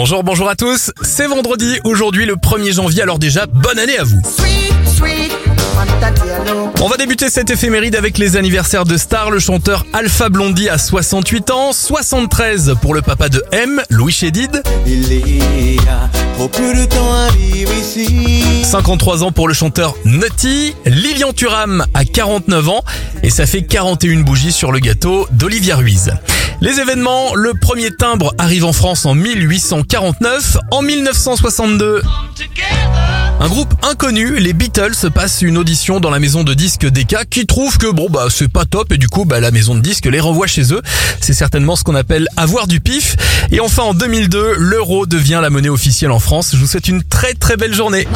Bonjour, bonjour à tous. C'est vendredi, aujourd'hui le 1er janvier, alors déjà, bonne année à vous. On va débuter cette éphéméride avec les anniversaires de stars. Le chanteur Alpha Blondie a 68 ans, 73 pour le papa de M, Louis Chédid. Il y a trop peu de temps à vivre ici. 53 ans pour le chanteur Nutty. Lilian Thuram a 49 ans et ça fait 41 bougies sur le gâteau d'Olivia Ruiz. Les événements, le premier timbre arrive en France en 1849. En 1962, un groupe inconnu, les Beatles, passe une audition dans la maison de disques Decca qui trouve que bon bah c'est pas top et du coup bah la maison de disques les renvoie chez eux. C'est certainement ce qu'on appelle avoir du pif. Et enfin en 2002, l'euro devient la monnaie officielle en France. Je vous souhaite une très très belle journée.